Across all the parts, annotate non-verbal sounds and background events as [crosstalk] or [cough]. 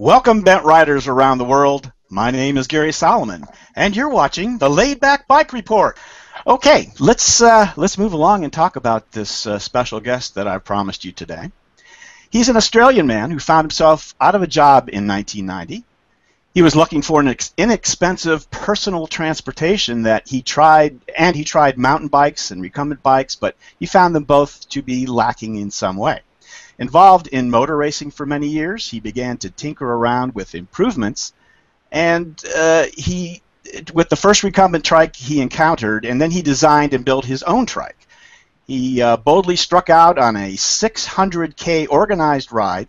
Welcome, bent riders around the world. My name is Gary Solomon, and you're watching the Laid Back Bike Report. Okay, let's uh, let's move along and talk about this uh, special guest that I've promised you today. He's an Australian man who found himself out of a job in 1990. He was looking for an inexpensive personal transportation that he tried, and he tried mountain bikes and recumbent bikes, but he found them both to be lacking in some way. Involved in motor racing for many years, he began to tinker around with improvements, and uh, he, with the first recumbent trike he encountered, and then he designed and built his own trike. He uh, boldly struck out on a 600k organized ride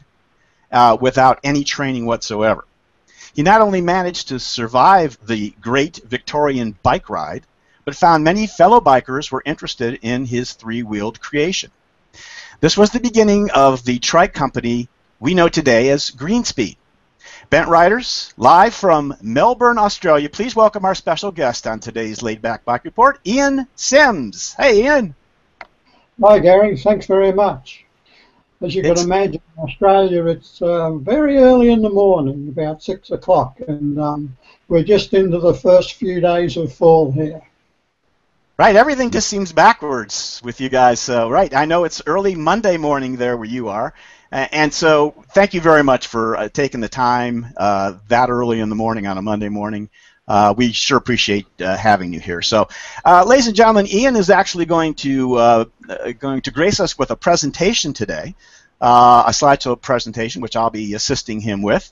uh, without any training whatsoever. He not only managed to survive the great Victorian bike ride, but found many fellow bikers were interested in his three-wheeled creation. This was the beginning of the trike company we know today as Greenspeed. Bent Riders, live from Melbourne, Australia, please welcome our special guest on today's Laid Back Bike Report, Ian Sims. Hey, Ian. Hi, Gary. Thanks very much. As you it's, can imagine, in Australia, it's uh, very early in the morning, about 6 o'clock, and um, we're just into the first few days of fall here. Right, everything just seems backwards with you guys. So, right, I know it's early Monday morning there where you are, and so thank you very much for uh, taking the time uh, that early in the morning on a Monday morning. Uh, we sure appreciate uh, having you here. So, uh, ladies and gentlemen, Ian is actually going to uh, going to grace us with a presentation today, a slideshow presentation, which I'll be assisting him with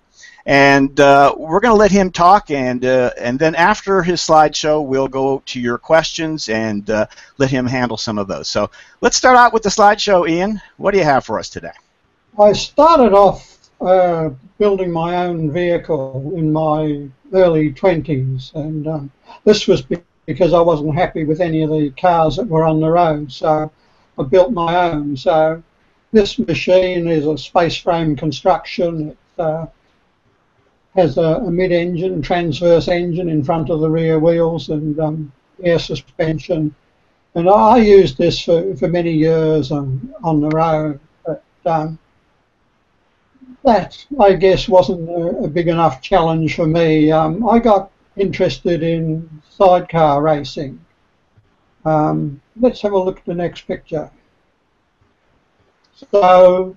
and uh, we're going to let him talk, and uh, and then after his slideshow, we'll go to your questions and uh, let him handle some of those. So let's start out with the slideshow, Ian. What do you have for us today? I started off uh, building my own vehicle in my early 20s, and um, this was because I wasn't happy with any of the cars that were on the road, so I built my own. So this machine is a space frame construction. It, uh, has a, a mid-engine, transverse engine in front of the rear wheels and um, air suspension. And I used this for, for many years on, on the road, but um, that, I guess, wasn't a, a, big enough challenge for me. Um, I got interested in sidecar racing. Um, let's have a look at the next picture. So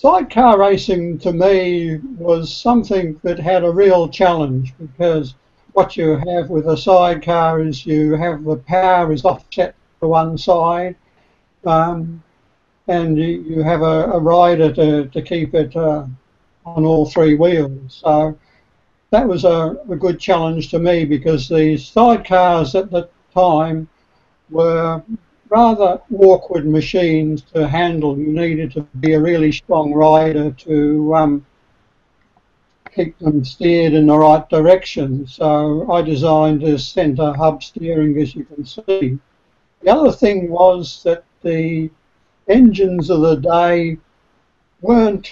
sidecar racing to me was something that had a real challenge because what you have with a sidecar is you have the power is offset to one side um, and you, you have a, a, rider to, to keep it uh, on all three wheels. So that was a, a good challenge to me because the sidecars at the time were rather awkward machines to handle. You needed to be a really strong rider to um, keep them steered in the right direction. So I designed a centre hub steering, as you can see. The other thing was that the engines of the day weren't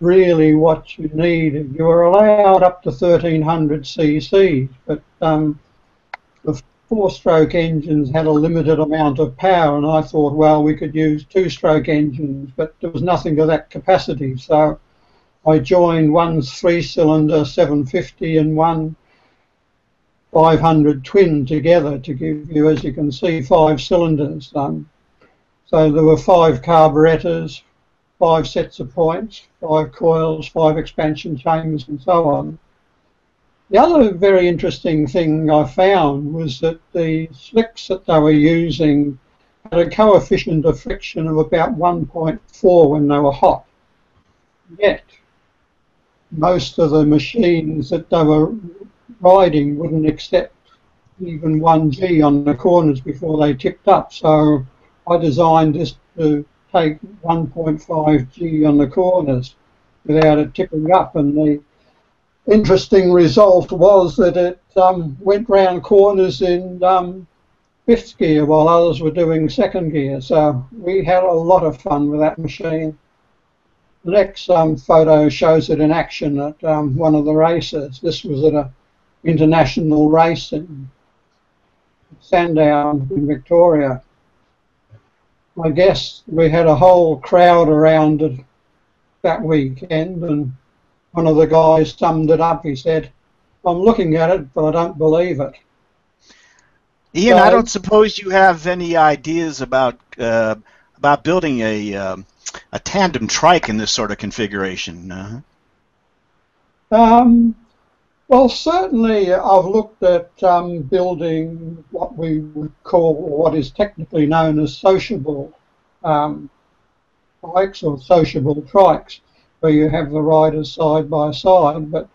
really what you needed. You were allowed up to 1300 cc, but um, the four-stroke engines had a limited amount of power, and I thought, well, we could use two-stroke engines, but there was nothing of that capacity. So I joined one three-cylinder 750 and one 500 twin together to give you, as you can see, five cylinders. Um, so there were five carburetors, five sets of points, five coils, five expansion chambers, and so on. The other very interesting thing I found was that the slicks that they were using had a coefficient of friction of about 1.4 when they were hot. Yet, most of the machines that they were riding wouldn't accept even 1G on the corners before they tipped up. So I designed this to take 1.5G on the corners without it tipping up and the interesting result was that it um, went round corners in um, fifth gear while others were doing second gear. So we had a lot of fun with that machine. The next um, photo shows it in action at um, one of the races. This was at an international race in Sandown in Victoria. I guess we had a whole crowd around it that weekend and one of the guys summed it up. He said, I'm looking at it, but I don't believe it. Ian, so, I don't suppose you have any ideas about uh, about building a um, a tandem trike in this sort of configuration. Uh-huh. Um, well, certainly I've looked at um, building what we would call, what is technically known as sociable um, bikes or sociable trikes, where you have the riders side by side, but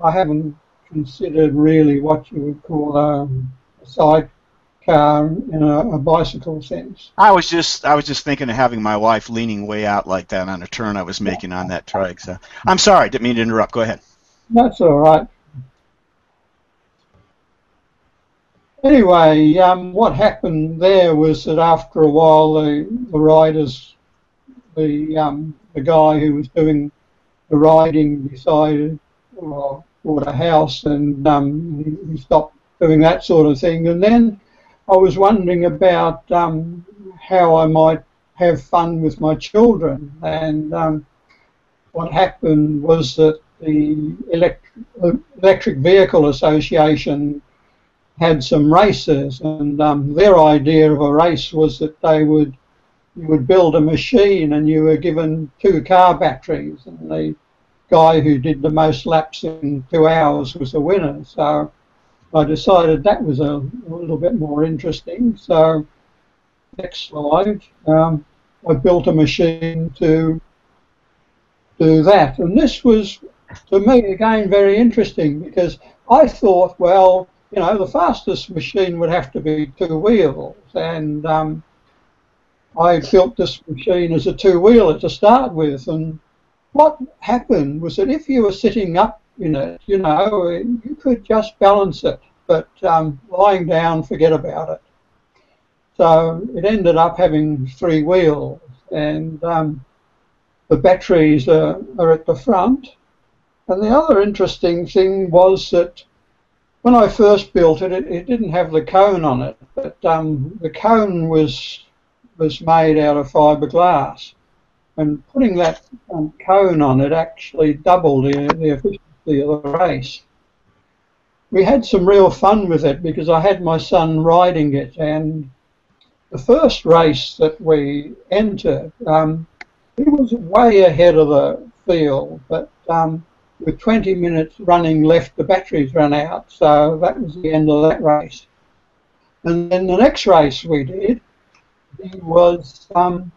I haven't considered really what you would call um, a sidecar in a, a, bicycle sense. I was just I was just thinking of having my wife leaning way out like that on a turn I was making on that trike. So I'm sorry, didn't mean to interrupt. Go ahead. That's all right. Anyway, um, what happened there was that after a while, the, the riders, the um, the guy who was doing the riding decided, well, bought a house and um, he, stopped doing that sort of thing. And then I was wondering about um, how I might have fun with my children. And um, what happened was that the Electric, Electric Vehicle Association had some races, and um, their idea of a race was that they would you would build a machine and you were given two car batteries, and the guy who did the most laps in two hours was the winner. So I decided that was a, a little bit more interesting. So next slide, um, I built a machine to do that, and this was to me again very interesting because I thought, well, you know, the fastest machine would have to be two wheels, and um, I built this machine as a two-wheeler to start with, and what happened was that if you were sitting up in it, you know, you could just balance it, but um, lying down, forget about it. So it ended up having three wheels, and um, the batteries are, are at the front. And the other interesting thing was that when I first built it, it, it didn't have the cone on it, but um, the cone was was made out of fiberglass, and putting that um, cone on it actually doubled the, the efficiency of the race. We had some real fun with it because I had my son riding it, and the first race that we entered, um, he was way ahead of the field, but um, with 20 minutes running left, the batteries ran out, so that was the end of that race. And then the next race we did, he was um,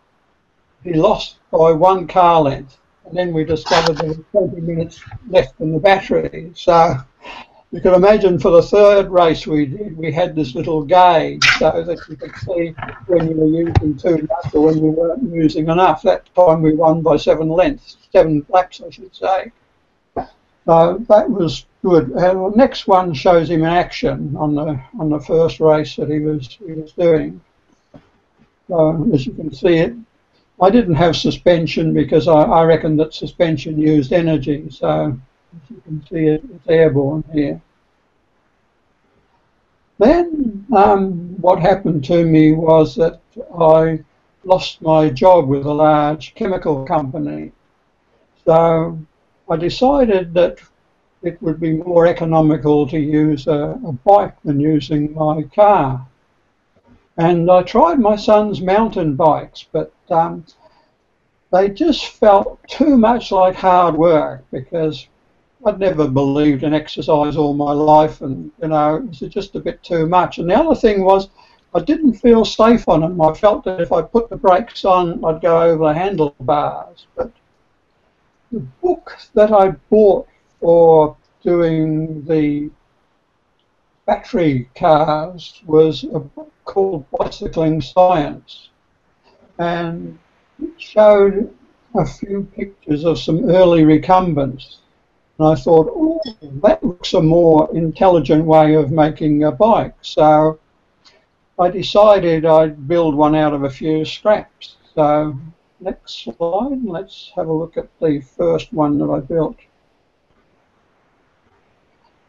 he lost by one car length, and then we discovered there was 20 minutes left in the battery. So you can imagine for the third race we did, we had this little gauge so that you could see when you were using too much or when you weren't using enough. That time we won by seven lengths, seven laps, I should say. So that was good. Uh, the next one shows him in action on the on the first race that he was he was doing. So as you can see, it I didn't have suspension because I, I reckon that suspension used energy. So as you can see, it, it's airborne here. Then um, what happened to me was that I lost my job with a large chemical company. So I decided that it would be more economical to use a, a bike than using my car. And I tried my son's mountain bikes, but um, they just felt too much like hard work because I'd never believed in exercise all my life, and you know, it was just a bit too much. And the other thing was, I didn't feel safe on them. I felt that if I put the brakes on, I'd go over the handlebars. But the book that I bought for doing the battery cars was a book called Bicycling Science, and it showed a few pictures of some early recumbents. And I thought, oh, that looks a more intelligent way of making a bike. So I decided I'd build one out of a few scraps. So Next slide, let's have a look at the first one that I built.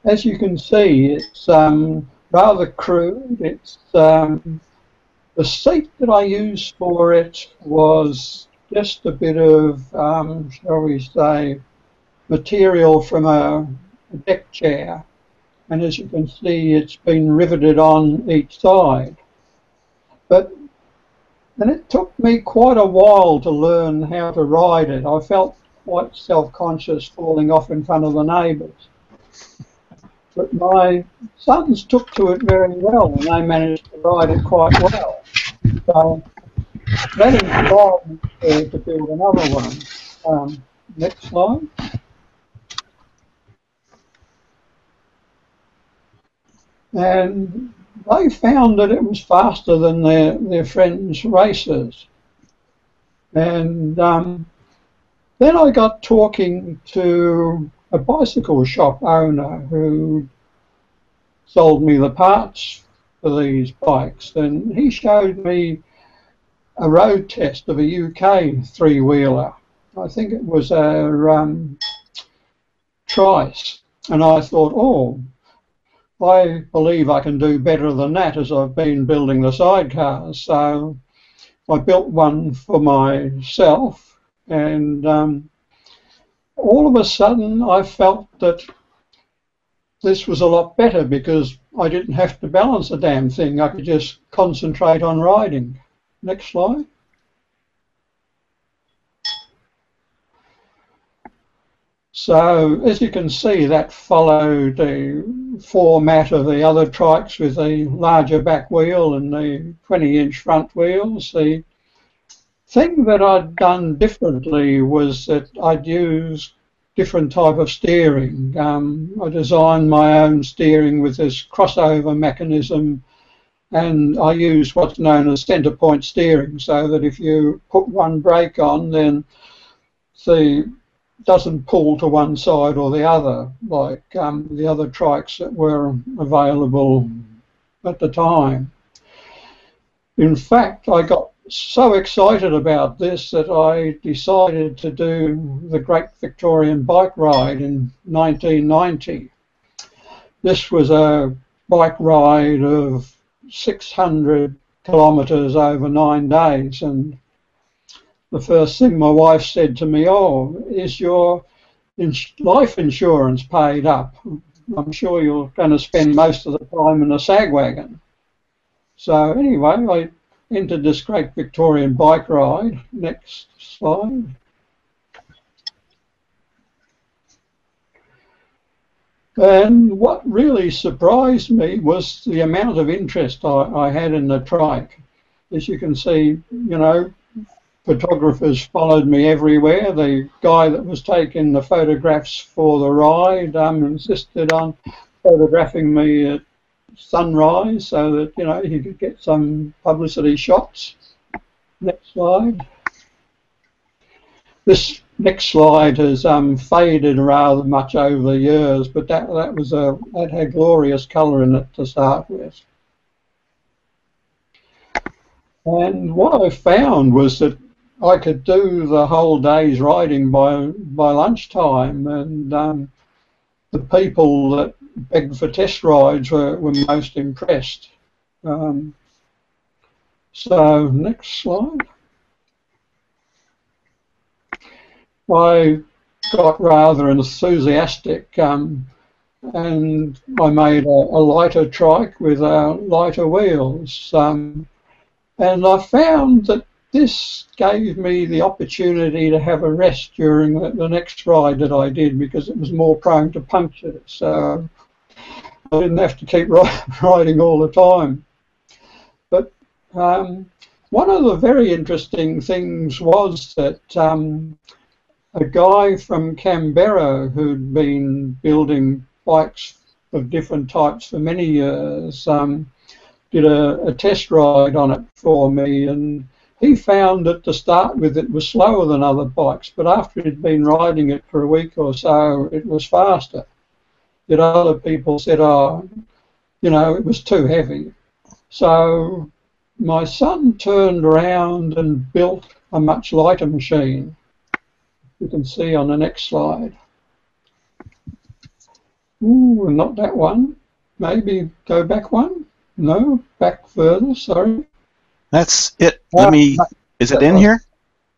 As you can see, it's um, rather crude. It's um, the seat that I used for it was just a bit of, um, shall we say, material from a, deck chair, and as you can see, it's been riveted on each side. But and it took me quite a while to learn how to ride it. I felt quite self-conscious falling off in front of the neighbours. But my sons took to it very well and they managed to ride it quite well. So that inspired me to, to build another one. Um, next slide. And they found that it was faster than their, their friends' races. And um, then I got talking to a bicycle shop owner who sold me the parts for these bikes, and he showed me a road test of a UK three wheeler. I think it was a um, Trice, and I thought, oh, I believe I can do better than that as I've been building the sidecars. So I built one for myself, and um, all of a sudden I felt that this was a lot better because I didn't have to balance a damn thing. I could just concentrate on riding. Next slide. So as you can see, that followed the format of the other trikes with the larger back wheel and the 20-inch front wheels. The thing that I'd done differently was that I'd used different type of steering. Um, I designed my own steering with this crossover mechanism and I used what's known as center point steering so that if you put one brake on then the doesn't pull to one side or the other like um, the other trikes that were available at the time. In fact, I got so excited about this that I decided to do the Great Victorian Bike Ride in 1990. This was a bike ride of 600 kilometres over nine days and the first thing my wife said to me, oh, is your ins life insurance paid up? I'm sure you're going to spend most of the time in a sag wagon. So anyway, I entered this great Victorian bike ride. Next slide. And what really surprised me was the amount of interest I, I had in the trike. As you can see, you know, photographers followed me everywhere. The guy that was taking the photographs for the ride um, insisted on photographing me at sunrise so that you know he could get some publicity shots. Next slide. This next slide has um, faded rather much over the years, but that that was a that had glorious colour in it to start with. And what I found was that I could do the whole day's riding by by lunchtime, and um, the people that begged for test rides were, were most impressed. Um, so next slide. I got rather enthusiastic um, and I made a, a, lighter trike with uh, lighter wheels. Um, and I found that this gave me the opportunity to have a rest during the, the, next ride that I did because it was more prone to puncture. So I didn't have to keep [laughs] riding all the time. But um, one of the very interesting things was that um, a guy from Canberra who'd been building bikes of different types for many years um, did a, a test ride on it for me and he found that to start with it was slower than other bikes, but after he'd been riding it for a week or so, it was faster. Yet other people said, oh, you know, it was too heavy. So my son turned around and built a much lighter machine. You can see on the next slide. Ooh, not that one. Maybe go back one. No, back further, sorry. That's it. Let me. Is it in here?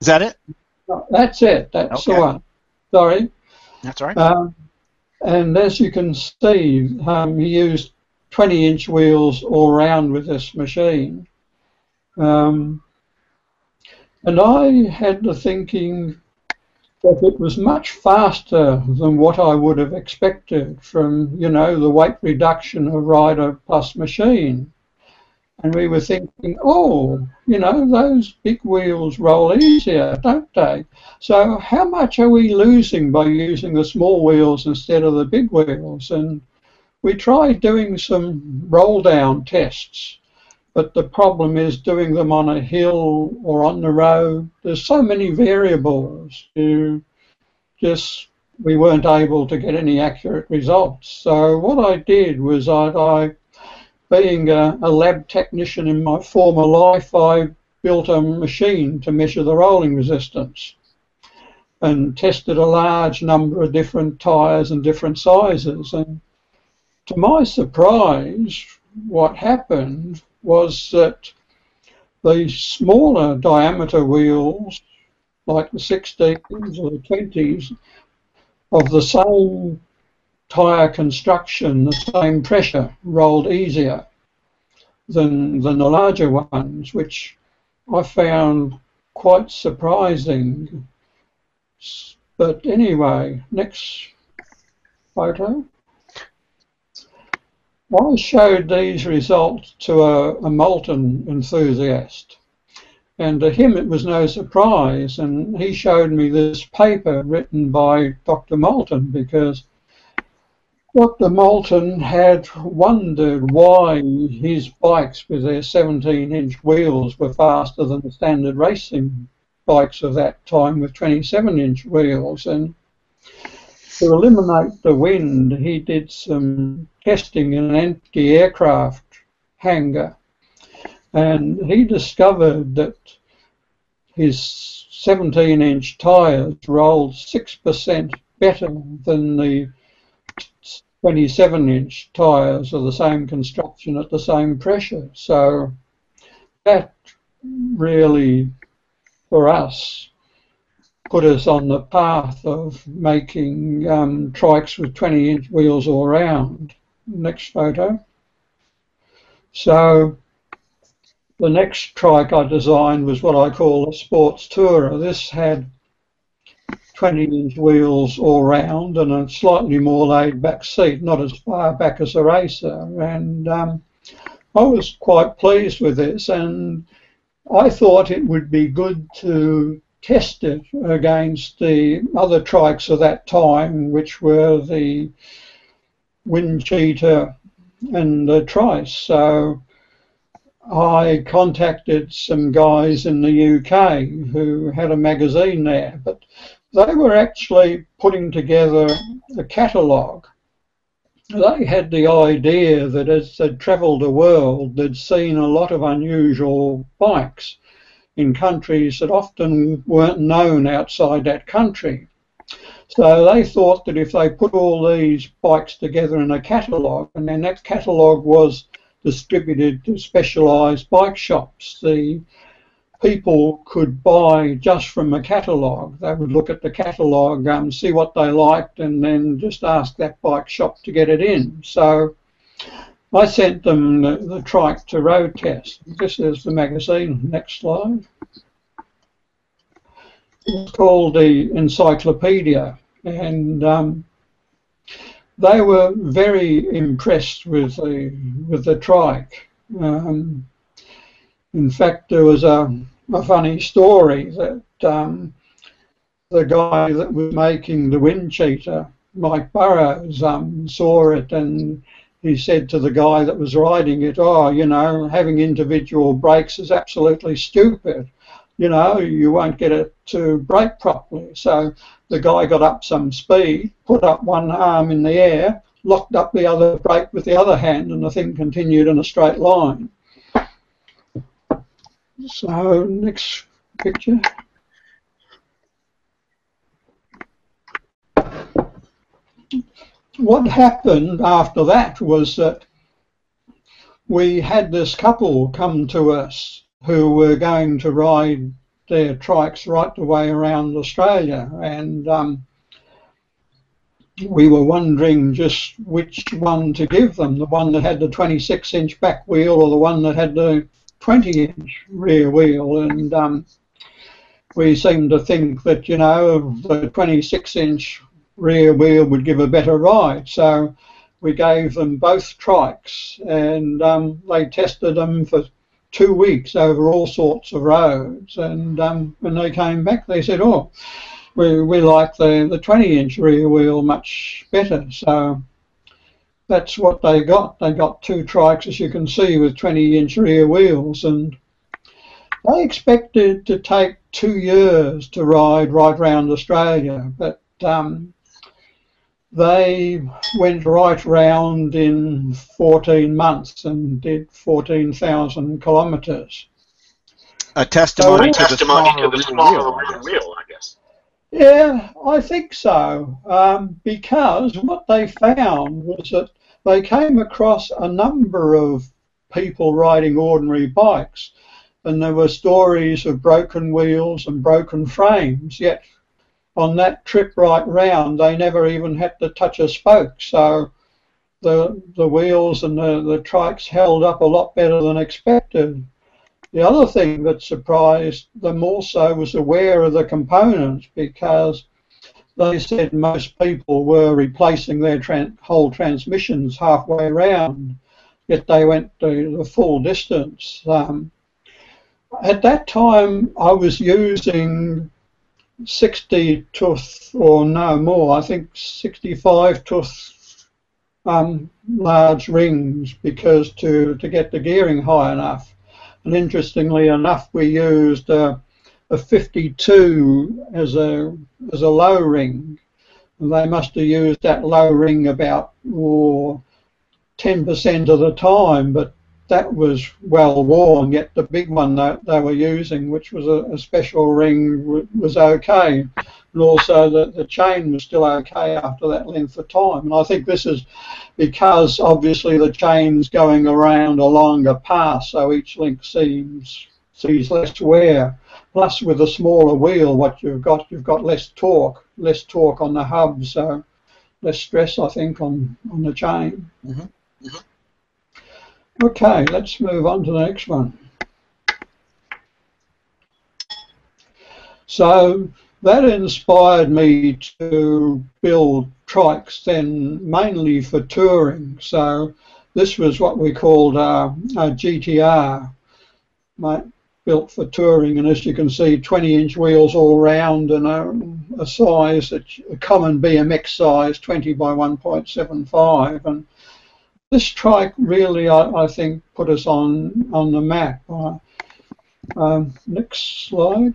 Is that it? That's it. That's okay. the one. Sorry. That's right. Um, and as you can see, um, he used 20 inch wheels all round with this machine. Um, and I had the thinking that it was much faster than what I would have expected from, you know, the weight reduction of rider plus machine. And we were thinking, oh, you know, those big wheels roll easier, don't they? So how much are we losing by using the small wheels instead of the big wheels? And we tried doing some roll down tests, but the problem is doing them on a hill or on the road. There's so many variables. You just we weren't able to get any accurate results. So what I did was I, I being a, a, lab technician in my former life, I built a machine to measure the rolling resistance and tested a large number of different tyres and different sizes. And to my surprise, what happened was that the smaller diameter wheels, like the 16s or the 20s, of the same tyre construction, the same pressure, rolled easier than, than the larger ones, which I found quite surprising. But anyway, next photo. I showed these results to a, a Moulton enthusiast, and to him it was no surprise, and he showed me this paper written by Dr. Moulton because Dr. Moulton had wondered why his bikes with their 17 inch wheels were faster than the standard racing bikes of that time with 27 inch wheels. And to eliminate the wind, he did some testing in an empty aircraft hangar. And he discovered that his 17 inch tyres rolled 6% better than the 27 inch tyres of the same construction at the same pressure. So that really, for us, put us on the path of making um, trikes with 20 inch wheels all round. Next photo. So the next trike I designed was what I call a sports tourer. This had 20 inch wheels all round and a slightly more laid back seat, not as far back as a racer. And um, I was quite pleased with this and I thought it would be good to test it against the other trikes of that time, which were the Wind and the Trice. So I contacted some guys in the UK who had a magazine there, but they were actually putting together a catalogue. They had the idea that as they'd travelled the world, they'd seen a lot of unusual bikes in countries that often weren't known outside that country. So they thought that if they put all these bikes together in a catalogue, and then that catalogue was distributed to specialised bike shops, the people could buy just from a catalogue. They would look at the catalogue, um, see what they liked, and then just ask that bike shop to get it in. So I sent them the, the trike to road test. This is the magazine. Next slide. It's called the Encycleopedia, and um, they were very impressed with the with the trike. Um, in fact, there was a, a funny story that um, the guy that was making the Windcheetah, Mike Burrows, um, saw it and he said to the guy that was riding it, oh, you know, having individual brakes is absolutely stupid. You know, you won't get it to brake properly. So the guy got up some speed, put up one arm in the air, locked up the other brake with the other hand, and the thing continued in a straight line. So next picture. What happened after that was that we had this couple come to us who were going to ride their trikes right the way around Australia and um, we were wondering just which one to give them, the one that had the 26 inch back wheel or the one that had the 20 inch rear wheel. And um, we seemed to think that, you know, the 26 inch rear wheel would give a better ride. So we gave them both trikes and um, they tested them for two weeks over all sorts of roads. And um, when they came back, they said, oh, we, we like the, the 20 inch rear wheel much better. So that's what they got. They got two trikes, as you can see, with 20 inch rear wheels. And they expected to take two years to ride right round Australia, but um, they went right round in 14 months and did 14,000 kilometres. A testimony, A to, testimony the to the smaller smaller rear rear wheel. wheel, I guess. Yeah, I think so. Um, because what they found was that they came across a number of people riding ordinary bikes, and there were stories of broken wheels and broken frames. Yet on that trip right round, they never even had to touch a spoke. So the the wheels and the, the trikes held up a lot better than expected. The other thing that surprised them also was aware of the components because they said most people were replacing their tran- whole transmissions halfway around, yet they went the, the full distance. Um, at that time, I was using 60 tooth or no more, I think 65 tooth um, large rings because to, to get the gearing high enough. And interestingly enough, we used uh, a 52 as a as a low ring. They must have used that low ring about oh, 10% of the time, but that was well worn. Yet the big one that they were using, which was a, a special ring, was okay. And also the, the chain was still okay after that length of time. And I think this is because obviously the chain's going around a longer path, so each link seems sees less wear. Plus, with a smaller wheel, what you've got, you've got less torque, less torque on the hub, so less stress, I think, on on the chain. Mhm. Mhm. Okay, let's move on to the next one. So that inspired me to build trikes then mainly for touring. So this was what we called a GTR, my, built for touring. And as you can see, 20 inch wheels all round and a, a size, that a common BMX size, 20 by 1.75. And this trike really, I, I think, put us on, on the map. Uh, um, next slide.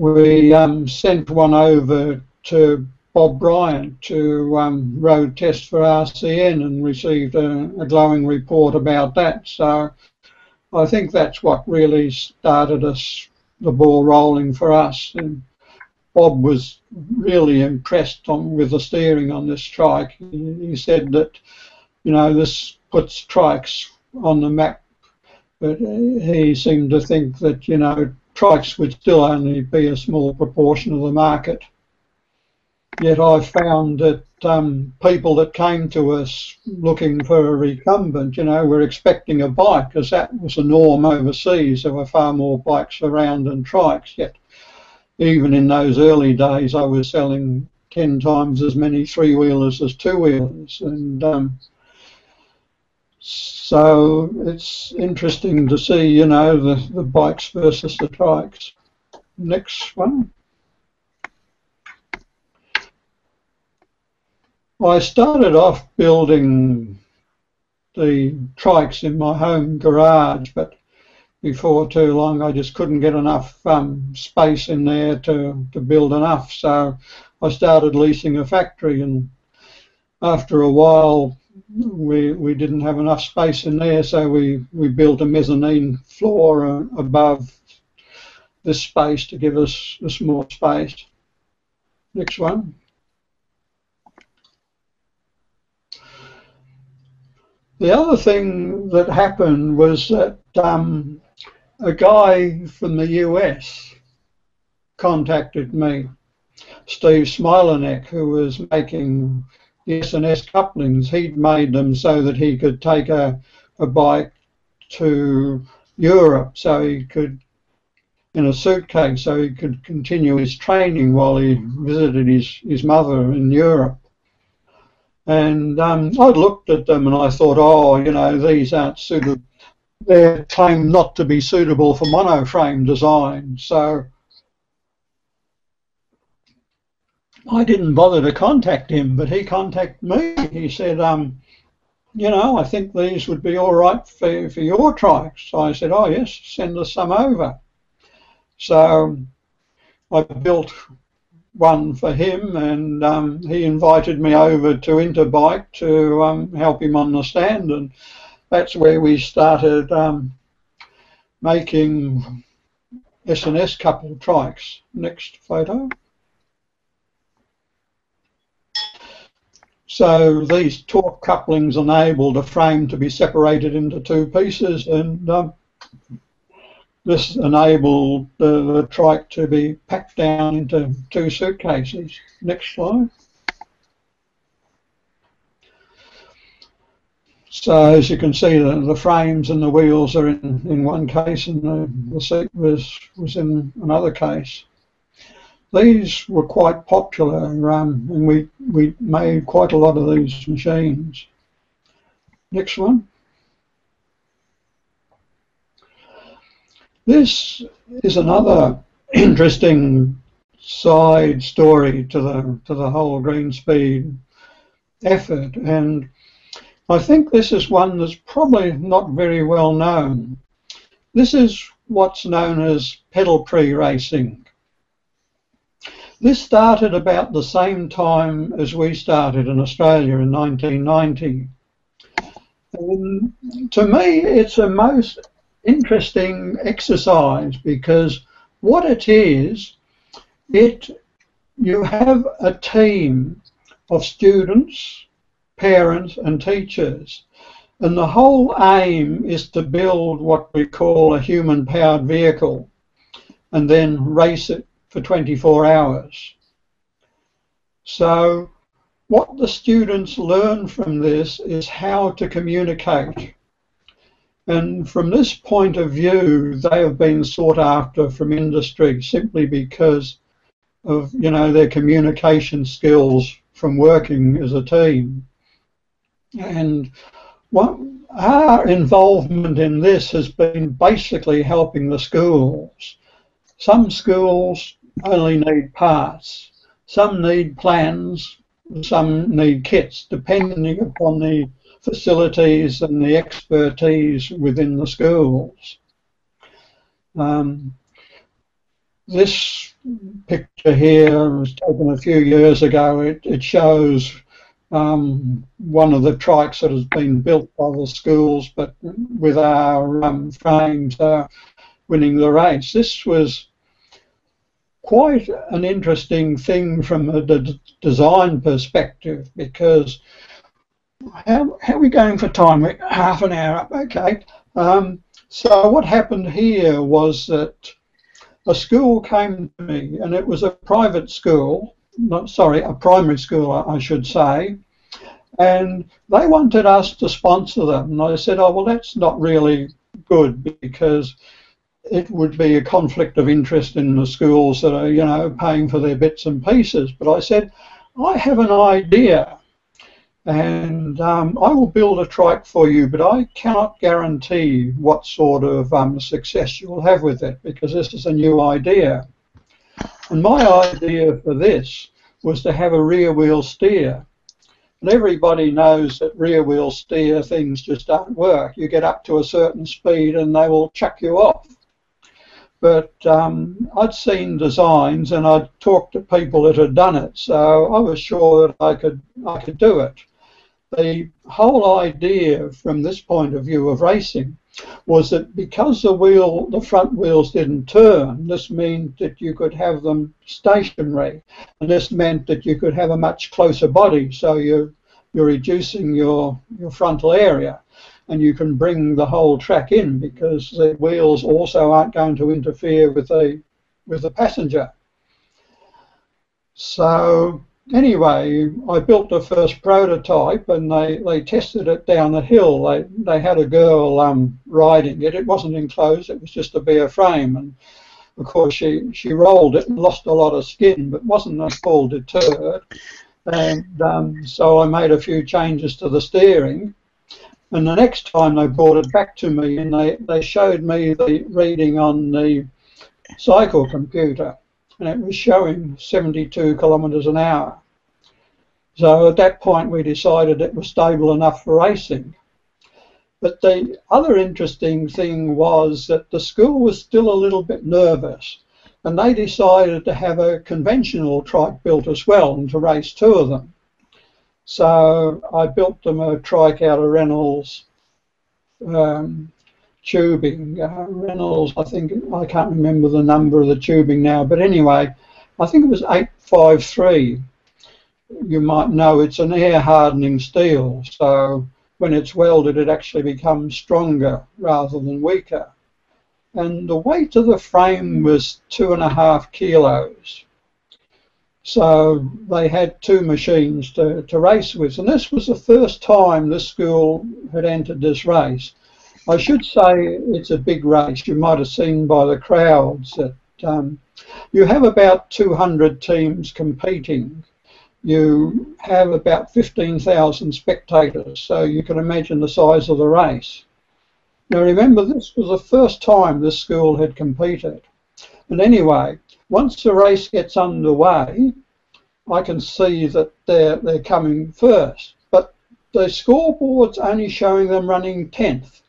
we um, sent one over to Bob Bryant to um, road test for RCN and received a, a glowing report about that. So I think that's what really started us, the ball rolling for us. And Bob was really impressed on, with the steering on this trike. He, he said that, you know, this puts trikes on the map, but he seemed to think that, you know, trikes would still only be a small proportion of the market. Yet I found that um, people that came to us looking for a recumbent, you know, were expecting a bike because that was the norm overseas. There were far more bikes around than trikes. Yet, even in those early days, I was selling 10 times as many three wheelers as two wheelers. And um, so it's interesting to see, you know, the, the bikes versus the trikes. Next one. I started off building the trikes in my home garage, but before too long I just couldn't get enough um, space in there to, to build enough. So I started leasing a factory, and after a while we we didn't have enough space in there, so we, we built a mezzanine floor uh, above this space to give us us more space. Next one. The other thing that happened was that um, a guy from the US contacted me, Steve Smilanick, who was making S&S couplings. He'd made them so that he could take a, a bike to Europe so he could in a suitcase so he could continue his training while he visited his, his mother in Europe. And um, I looked at them and I thought, oh, you know, these aren't suitable. They're claimed not to be suitable for monoframe design. So I didn't bother to contact him, but he contacted me. He said, um, you know, I think these would be all right for, for your trikes. So I said, oh, yes, send us some over. So I built one for him, and um, he invited me over to Interbike to um, help him understand, and that's where we started um, making S&S couple trikes. Next photo. So these torque couplings enabled a frame to be separated into two pieces, and um, this enabled the, the trike to be packed down into two suitcases. Next slide. So as you can see, the, the frames and the wheels are in, in one case, and the, the seat was was in another case. These were quite popular, um, and we we made quite a lot of these machines. Next one. This is another interesting side story to the to the whole Greenspeed effort, and I think this is one that's probably not very well known. This is what's known as pedal prix racing. This started about the same time as we started in Australia in 1990. And to me, it's a most interesting exercise because what it is, it you have a team of students, parents and teachers and the whole aim is to build what we call a human powered vehicle and then race it for 24 hours. So what the students learn from this is how to communicate and from this point of view, they have been sought after from industry simply because of you know their communication skills from working as a team. And what our involvement in this has been basically helping the schools. Some schools only need parts, some need plans, some need kits, depending upon the facilities and the expertise within the schools. Um, this picture here was taken a few years ago. It, it shows um, one of the trikes that has been built by the schools, but with our um, frames uh, winning the race. This was quite an interesting thing from a design perspective because how, how are we going for time? We're half an hour up. Okay. Um, so what happened here was that a school came to me, and it was a private school. Not sorry, a primary school, I should say. And they wanted us to sponsor them. And I said, oh, well, that's not really good because it would be a conflict of interest in the schools that are, you know, paying for their bits and pieces. But I said, I have an idea and um, I will build a trike for you, but I cannot guarantee what sort of um, success you will have with it because this is a new idea. And my idea for this was to have a rear wheel steer. And everybody knows that rear wheel steer things just don't work. You get up to a certain speed and they will chuck you off. But um, I'd seen designs and I'd talked to people that had done it, so I was sure that I could I could do it the whole idea from this point of view of racing was that because the wheel, the front wheels didn't turn, this meant that you could have them stationary, and this meant that you could have a much closer body, so you're, you're reducing your, your frontal area, and you can bring the whole track in because the wheels also aren't going to interfere with the with the passenger. So anyway, I built the first prototype and they, they tested it down the hill. They, they had a girl um, riding it. It wasn't enclosed, it was just a bare frame. And of course, she, she rolled it and lost a lot of skin, but wasn't at all deterred. And um, so I made a few changes to the steering. And the next time they brought it back to me and they, they showed me the reading on the cycle computer and it was showing 72 kilometres an hour. So at that point we decided it was stable enough for racing. But the other interesting thing was that the school was still a little bit nervous and they decided to have a conventional trike built as well and to race two of them. So I built them a trike out of Reynolds um, tubing. Uh, Reynolds, I think, I can't remember the number of the tubing now, but anyway, I think it was 853. You might know it's an air hardening steel, so when it's welded, it actually becomes stronger rather than weaker. And the weight of the frame was two and a half kilos. So they had two machines to, to race with. And this was the first time this school had entered this race. I should say it's a big race. You might have seen by the crowds that um, you have about 200 teams competing. You have about 15,000 spectators, so you can imagine the size of the race. Now remember, this was the first time this school had competed. And anyway, once the race gets underway, I can see that they're, they're coming first. But the scoreboard's only showing them running 10th.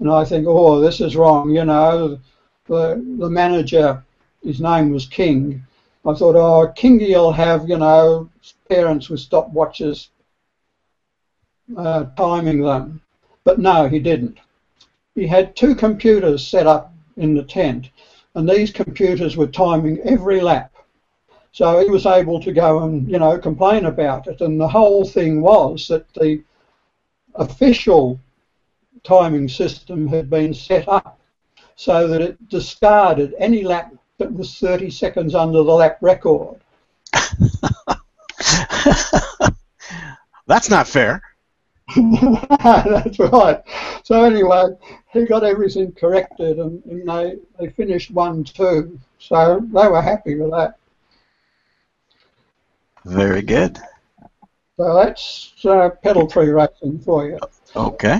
And I think, oh, this is wrong. You know, the, the manager, his name was King. I thought, oh, Kingy will have, you know, parents with stopwatches uh, timing them. But no, he didn't. He had two computers set up in the tent, and these computers were timing every lap. So he was able to go and, you know, complain about it. And the whole thing was that the official timing system had been set up so that it discarded any lap that was 30 seconds under the lap record. [laughs] That's not fair. [laughs] That's right. So anyway, he got everything corrected and, and they, they finished 1-2. So they were happy with that. Very good. So that's uh, pedal prix racing for you. Okay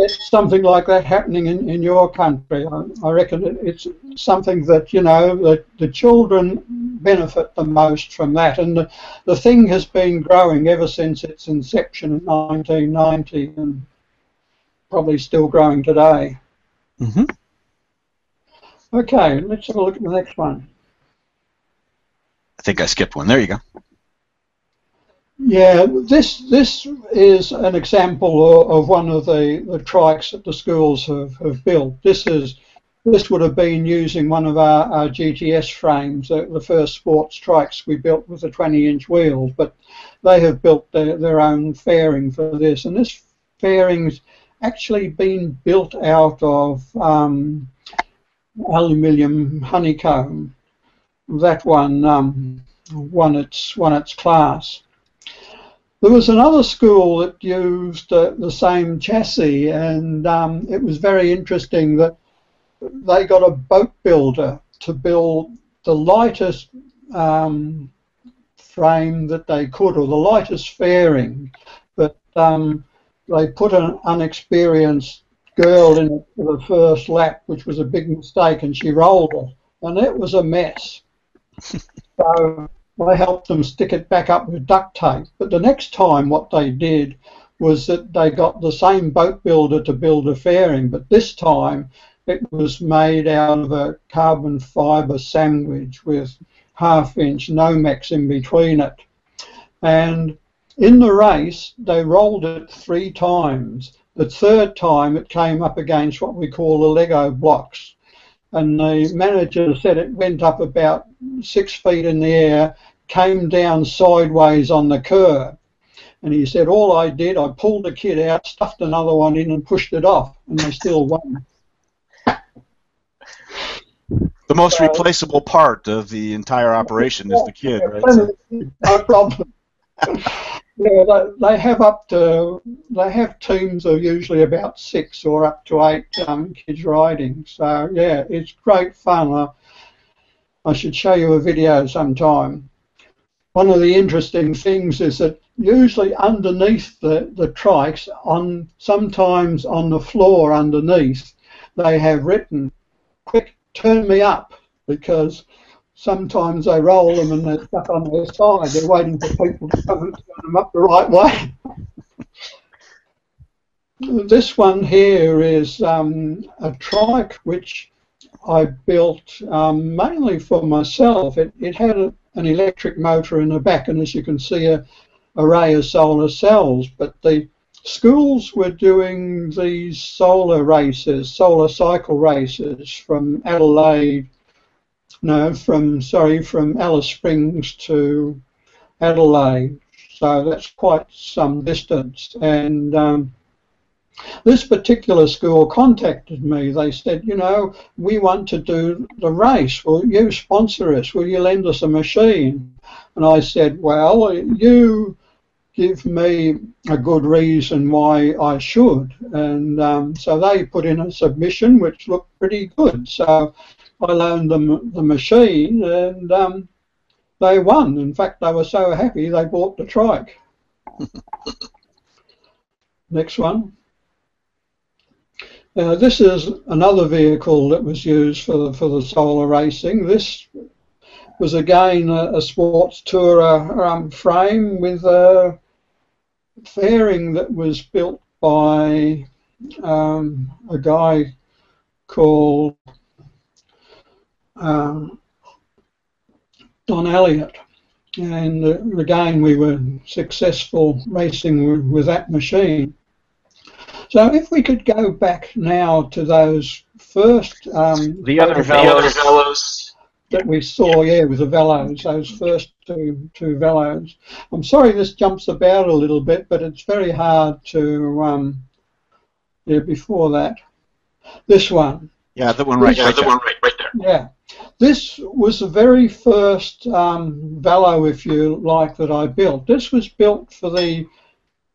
there's something like that happening in, in your country. I, I reckon it, it's something that, you know, the, the children benefit the most from that. And the, the thing has been growing ever since its inception in 1990 and probably still growing today. Mm-hmm. Okay, let's have a look at the next one. I think I skipped one. There you go. Yeah, this this is an example of, of one of the, the trikes that the schools have, have built. This is this would have been using one of our, our GTS frames, uh, the first sports trikes we built with the 20-inch wheels, but they have built their, their own fairing for this, and this fairing's actually been built out of um, aluminium honeycomb. That one um, won its won its class. There was another school that used uh, the same chassis, and um, it was very interesting that they got a boat builder to build the lightest um, frame that they could, or the lightest fairing, but um, they put an unexperienced girl in for the first lap, which was a big mistake, and she rolled it, and it was a mess. [laughs] so I helped them stick it back up with duct tape. But the next time, what they did was that they got the same boat builder to build a fairing, but this time it was made out of a carbon fibre sandwich with half inch Nomex in between it. And in the race, they rolled it three times. The third time, it came up against what we call the Lego blocks. And the manager said it went up about six feet in the air came down sideways on the curb. And he said, all I did, I pulled the kid out, stuffed another one in and pushed it off, and they still won. Most replaceable part of the entire operation is the kid, right? No problem. [laughs] yeah, they, they have up to they have teams of usually about six or up to eight um, kids riding. So yeah, it's great fun. I, I should show you a video sometime. One of the interesting things is that usually underneath the, the trikes, on sometimes on the floor underneath, they have written, quick, turn me up, because sometimes they roll them and they're stuck on their side. They're waiting for people to come and turn them up the right way. [laughs] this one here is um, a trike which I built um, mainly for myself. It, it had a, an electric motor in the back, and as you can see, a array of solar cells. But the schools were doing these solar races, solar cycle races from Adelaide, no, from sorry, from Alice Springs to Adelaide. So that's quite some distance. And um, this particular school contacted me. They said, you know, we want to do the race. Will you sponsor us? Will you lend us a machine? And I said, well, you give me a good reason why I should. And um, so they put in a submission which looked pretty good. So I loaned them the machine and um, they won. In fact, they were so happy they bought the trike. [laughs] Next one. Uh, this is another vehicle that was used for the, for the solar racing. This was again a, a sports tourer um, frame with a fairing that was built by um, a guy called um, Don Elliott. And uh, again, we were successful racing with, with that machine. So if we could go back now to those first um, the other fellows that we saw, yeah, with the velos, those first two two velos. I'm sorry this jumps about a little bit, but it's very hard to um, yeah. Before that, this one. Yeah, the one right, yeah, the one right, right there. Yeah, this was the very first um, velo, if you like, that I built. This was built for the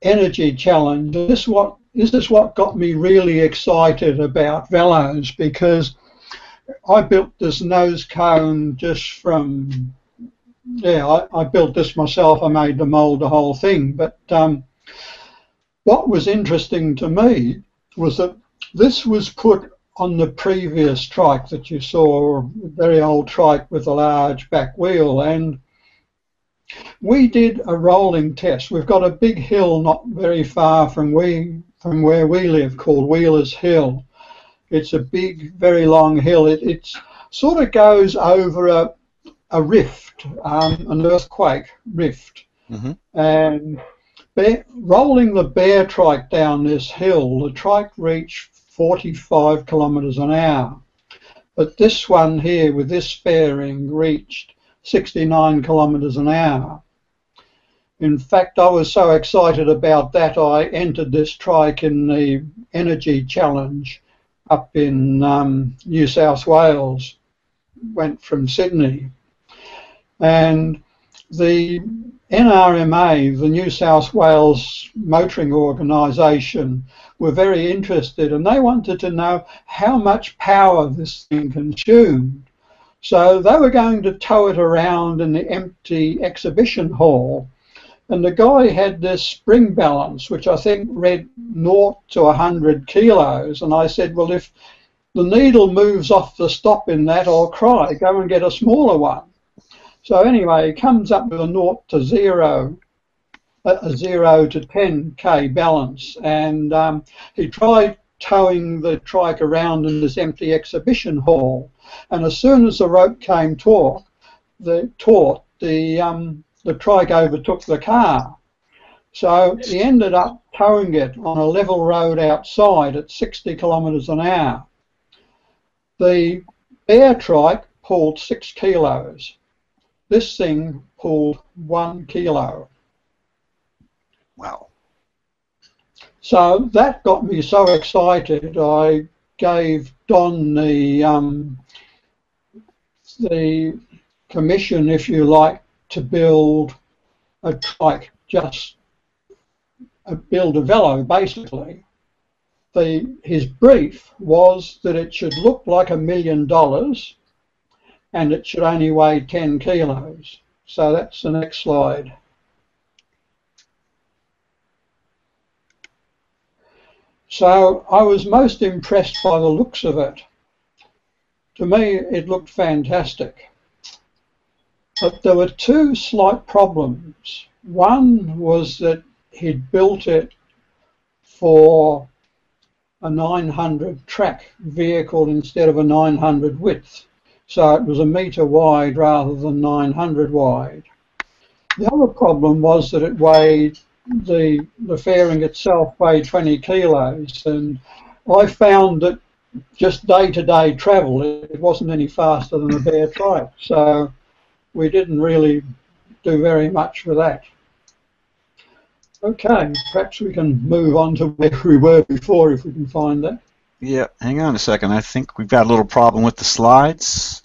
energy challenge. This what this is what got me really excited about velos because I built this nose cone just from, yeah, I, I built this myself. I made the mold, the whole thing. But um, what was interesting to me was that this was put on the previous trike that you saw, a very old trike with a large back wheel, and we did a rolling test. We've got a big hill not very far from we from where we live called Wheelers Hill, it's a big, very long hill. It it's, sort of goes over a, a rift, um, an earthquake rift. Mm-hmm. And bare, rolling the bare trike down this hill, the trike reached 45 kilometres an hour. But this one here with this fairing reached 69 kilometres an hour. In fact, I was so excited about that, I entered this trike in the energy challenge up in um, New South Wales, went from Sydney. And the NRMA, the New South Wales Motoring Organisation, were very interested and they wanted to know how much power this thing consumed. So they were going to tow it around in the empty exhibition hall and the guy had this spring balance, which I think read 0 to 100 kilos. And I said, well, if the needle moves off the stop in that, I'll cry. Go and get a smaller one. So anyway, he comes up with a 0 to 0, a 0 to 10k balance. And um, he tried towing the trike around in this empty exhibition hall. And as soon as the rope came taut, the taut, the um, the trike overtook the car. So he ended up towing it on a level road outside at 60 kilometres an hour. The bare trike pulled six kilos. This thing pulled one kilo. Wow. So that got me so excited. I gave Don the um, the commission, if you like, to build a trike, just a, build a velo, basically. The, his brief was that it should look like a million dollars and it should only weigh 10 kilos. So that's the next slide. So I was most impressed by the looks of it. To me, it looked fantastic. But there were two slight problems. One was that he'd built it for a 900 track vehicle instead of a 900 width. So it was a metre wide rather than 900 wide. The other problem was that it weighed, the, the fairing itself weighed 20 kilos and I found that just day-to-day travel, it wasn't any faster than a bare trike. So we didn't really do very much with that. Okay, perhaps we can move on to where we were before if we can find that. Yeah, hang on a second. I think we've got a little problem with the slides.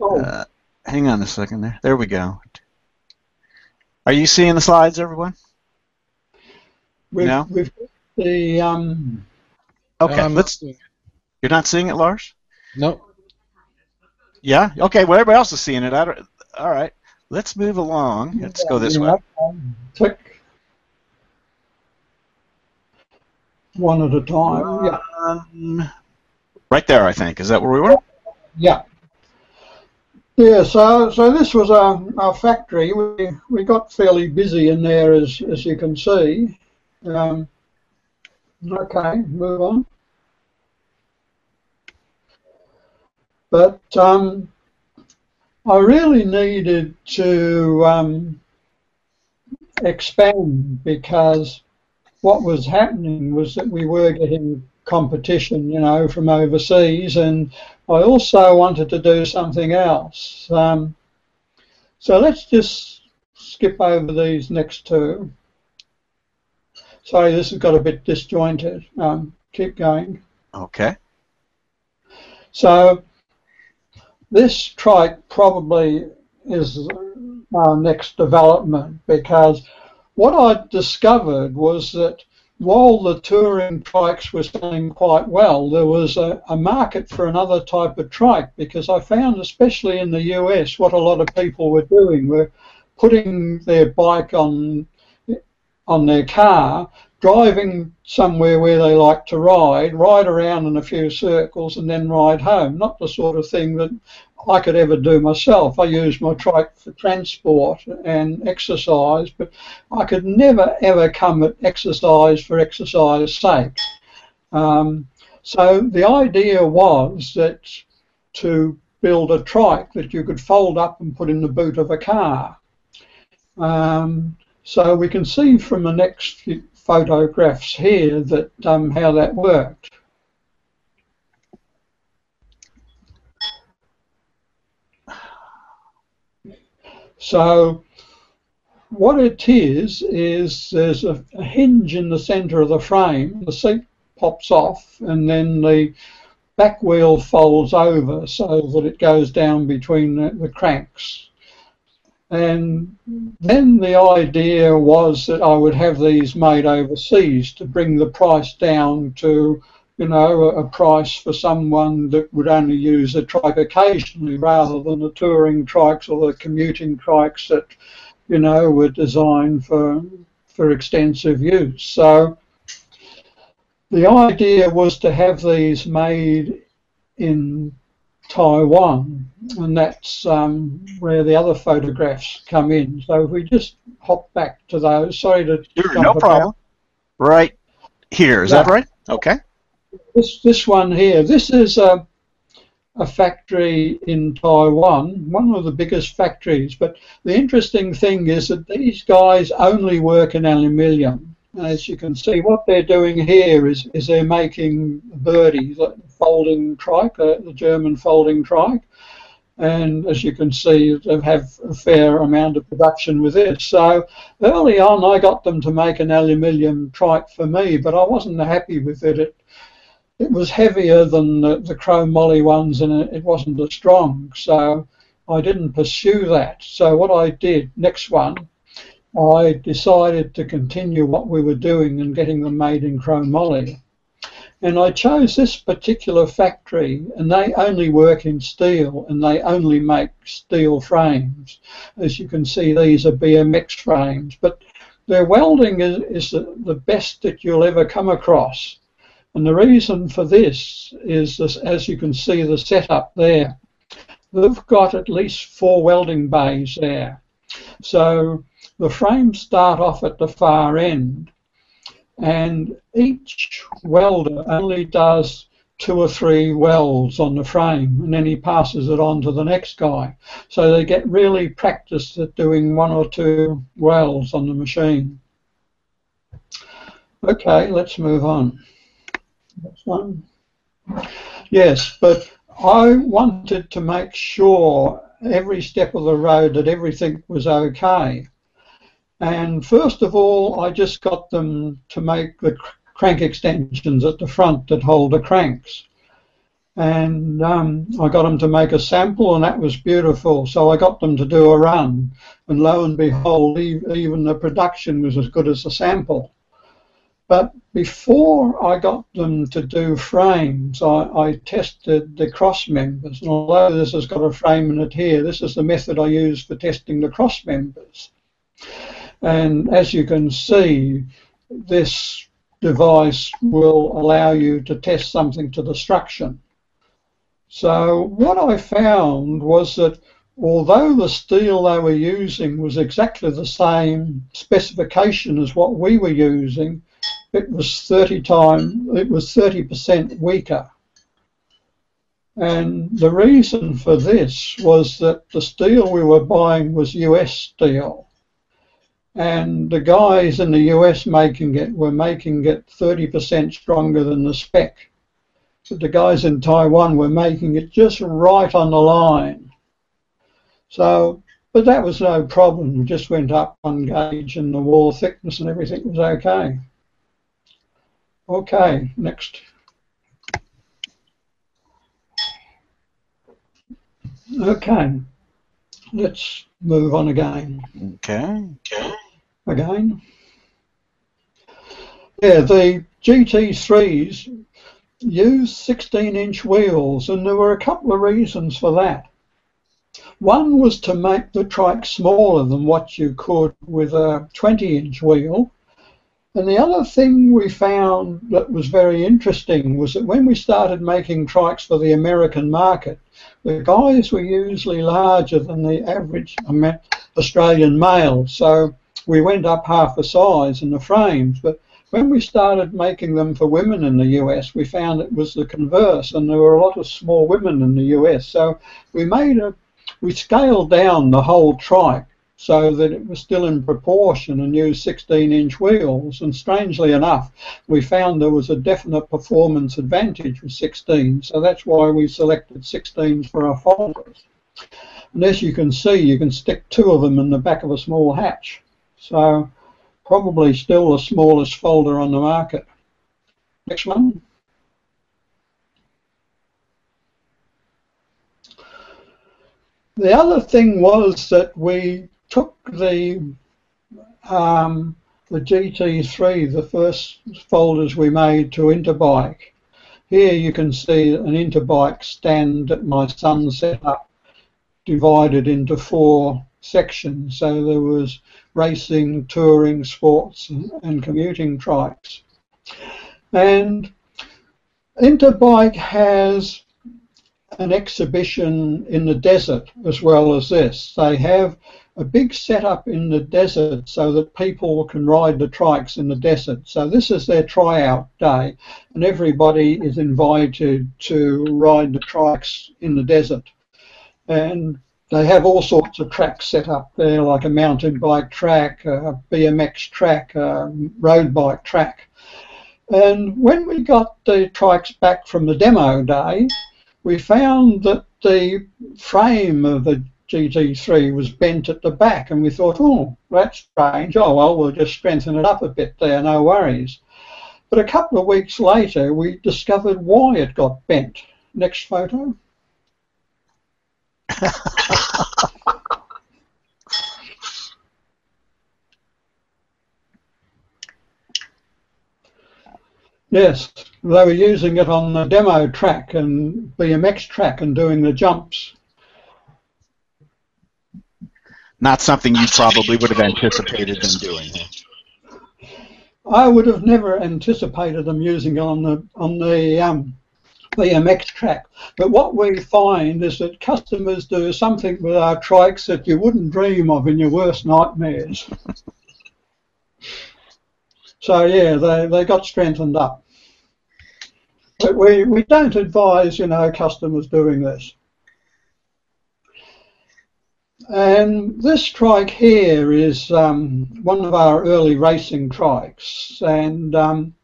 Oh. Uh, hang on a second there. There we go. Are you seeing the slides, everyone? We've, no? We've the um. Okay, um, let's. You're not seeing it, Lars? No. Yeah. Okay. Well, everybody else is seeing it. I don't, all right. Let's move along. Let's go this way. Click. One at a time. Yeah. Um, right there, I think. Is that where we were? Yeah. Yeah, so so this was our, our factory. We we got fairly busy in there, as as you can see. Um, okay, move on. But um, I really needed to um, expand because what was happening was that we were getting competition, you know, from overseas, and I also wanted to do something else. Um, so let's just skip over these next two. Sorry, this has got a bit disjointed. Um, keep going. Okay. So this trike probably is our next development because what I discovered was that while the touring trikes were selling quite well, there was a, a, market for another type of trike because I found, especially in the US, what a lot of people were doing were putting their bike on on their car driving somewhere where they like to ride, ride around in a few circles and then ride home. Not the sort of thing that I could ever do myself. I use my trike for transport and exercise, but I could never ever come at exercise for exercise sake. Um, so the idea was that to build a trike that you could fold up and put in the boot of a car. Um, so we can see from the next photographs here that um, how that worked. So what it is is there's a, a hinge in the centre of the frame. The seat pops off, and then the back wheel folds over so that it goes down between the, the cranks. And hmm. then the idea was that I would have these made overseas to bring the price down to, you know, a, a price for someone that would only use a trike occasionally rather than the touring trikes or the commuting trikes that, you know, were designed for, for extensive use. So the idea was to have these made in Taiwan, and that's um, where the other photographs come in. So if we just hop back to those, sorry to sure, no problem. Right here, is that right? Okay. This this one here, this is a a factory in Taiwan, one of the biggest factories. But the interesting thing is that these guys only work in aluminium as you can see, what they're doing here is, is they're making Birdy, folding trike, uh, the German folding trike. And as you can see, they have a fair amount of production with this. So early on, I got them to make an aluminium trike for me, but I wasn't happy with it. It, it was heavier than the, the molly ones and it, it wasn't as strong. So I didn't pursue that. So what I did, next one, I decided to continue what we were doing and getting them made in chromoly. And I chose this particular factory, and they only work in steel, and they only make steel frames. As you can see, these are BMX frames, but their welding is, is the, the best that you'll ever come across. And the reason for this is, this, as you can see the setup there, they've got at least four welding bays there. So the frames start off at the far end, and each welder only does two or three welds on the frame and then he passes it on to the next guy. So they get really practiced at doing one or two welds on the machine. Okay, let's move on. Next one. Yes, but I wanted to make sure every step of the road that everything was okay. And first of all, I just got them to make the crank extensions at the front that hold the cranks. And um, I got them to make a sample, and that was beautiful. So I got them to do a run, and lo and behold, even the production was as good as the sample. But before I got them to do frames, I, I, tested the cross members. And although this has got a frame in it here, this is the method I use for testing the cross members. And as you can see, this device will allow you to test something to destruction. So what I found was that although the steel they were using was exactly the same specification as what we were using, it was 30 time it was 30% weaker. And the reason for this was that the steel we were buying was US steel. And the guys in the US making it were making it 30% stronger than the spec. But the guys in Taiwan were making it just right on the line. So, but that was no problem. We just went up one gauge and the wall thickness and everything was okay. Okay, next. Okay, let's move on again. Okay. Okay. Again. Yeah, the GT3s use 16 inch wheels, and there were a couple of reasons for that. One was to make the trike smaller than what you could with a 20 inch wheel, and the other thing we found that was very interesting was that when we started making trikes for the American market, the guys were usually larger than the average Australian male. So we went up half a size in the frames. But when we started making them for women in the US, we found it was the converse, and there were a lot of small women in the US. So we made a we scaled down the whole trike so that it was still in proportion and used 16 inch wheels. And strangely enough, we found there was a definite performance advantage with 16, so that's why we selected 16s for our folders. And as you can see, you can stick two of them in the back of a small hatch. So probably still the smallest folder on the market. Next one. The other thing was that we took the um, the GT3, the first folders we made to Interbike. Here you can see an Interbike stand that my son set up, divided into four sections. So there was racing, touring, sports, and, commuting trikes. And Interbike has an exhibition in the desert as well as this. They have a big setup in the desert so that people can ride the trikes in the desert. So this is their tryout day, and everybody is invited to ride the trikes in the desert. And they have all sorts of tracks set up there, like a mountain bike track, a BMX track, a road bike track. And when we got the trikes back from the demo day, we found that the frame of the GT3 was bent at the back, and we thought, oh, that's strange. Oh, well, we'll just strengthen it up a bit there, no worries. But a couple of weeks later, we discovered why it got bent. Next photo. [laughs] yes, they were using it on the demo track and BMX track and doing the jumps. Not something you probably would have anticipated them doing. I would have never anticipated them using it on the on the um, BMX track. But what we find is that customers do something with our trikes that you wouldn't dream of in your worst nightmares. so yeah, they, they got strengthened up. But we, we don't advise, you know, customers doing this. And this trike here is um, one of our early racing trikes. And um,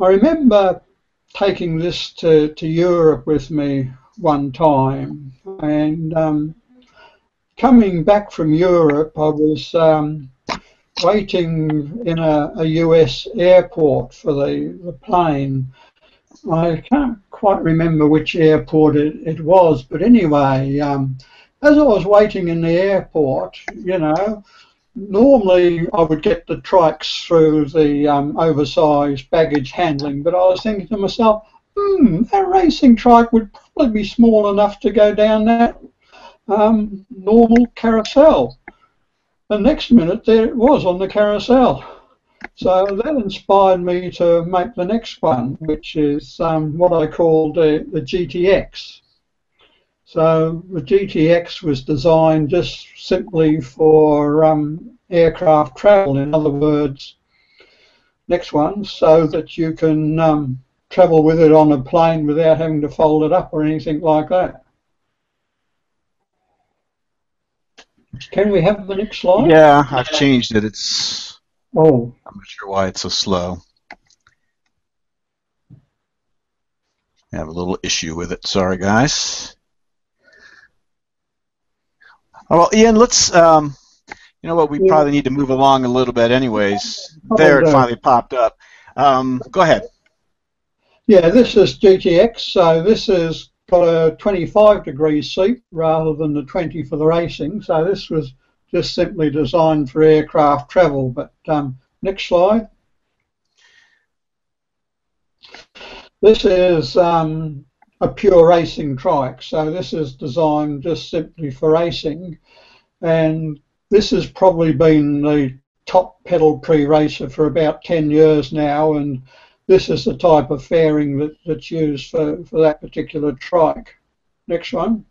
I remember taking this to, to Europe with me one time. And um, coming back from Europe, I was um, waiting in a, a, US airport for the, the plane. I can't quite remember which airport it, it was, but anyway, um, as I was waiting in the airport, you know, normally I would get the trikes through the um, oversized baggage handling, but I was thinking to myself, hmm, that racing trike would probably be small enough to go down that um, normal carousel. The next minute, there it was on the carousel. So that inspired me to make the next one, which is um, what I call the, the GTX. So the GTX was designed just simply for um, aircraft travel, in other words, next one, so that you can um, travel with it on a plane without having to fold it up or anything like that. Can we have the next slide? Yeah, I've changed it. It's. Oh. I'm not sure why it's so slow. I have a little issue with it. Sorry, guys. Oh, well, Ian, let's. Um, you know what? We yeah. probably need to move along a little bit, anyways. There, it finally popped up. Um, go ahead. Yeah, this is GTX. So this has got a 25 degree seat rather than the 20 for the racing. So this was just simply designed for aircraft travel. But um, next slide. This is um, a pure racing trike. So this is designed just simply for racing. And this has probably been the top pedal prix racer for about 10 years now. And this is the type of fairing that, that's used for, for that particular trike. Next one.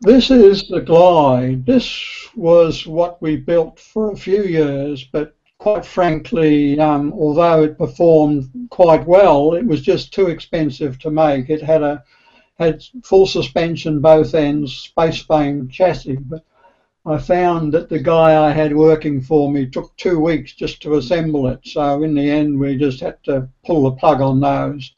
This is the glide. This was what we built for a few years, but quite frankly, um, although it performed quite well, it was just too expensive to make. It had a had full suspension both ends, space frame chassis, but I found that the guy I had working for me took two weeks just to assemble it. So in the end, we just had to pull the plug on those.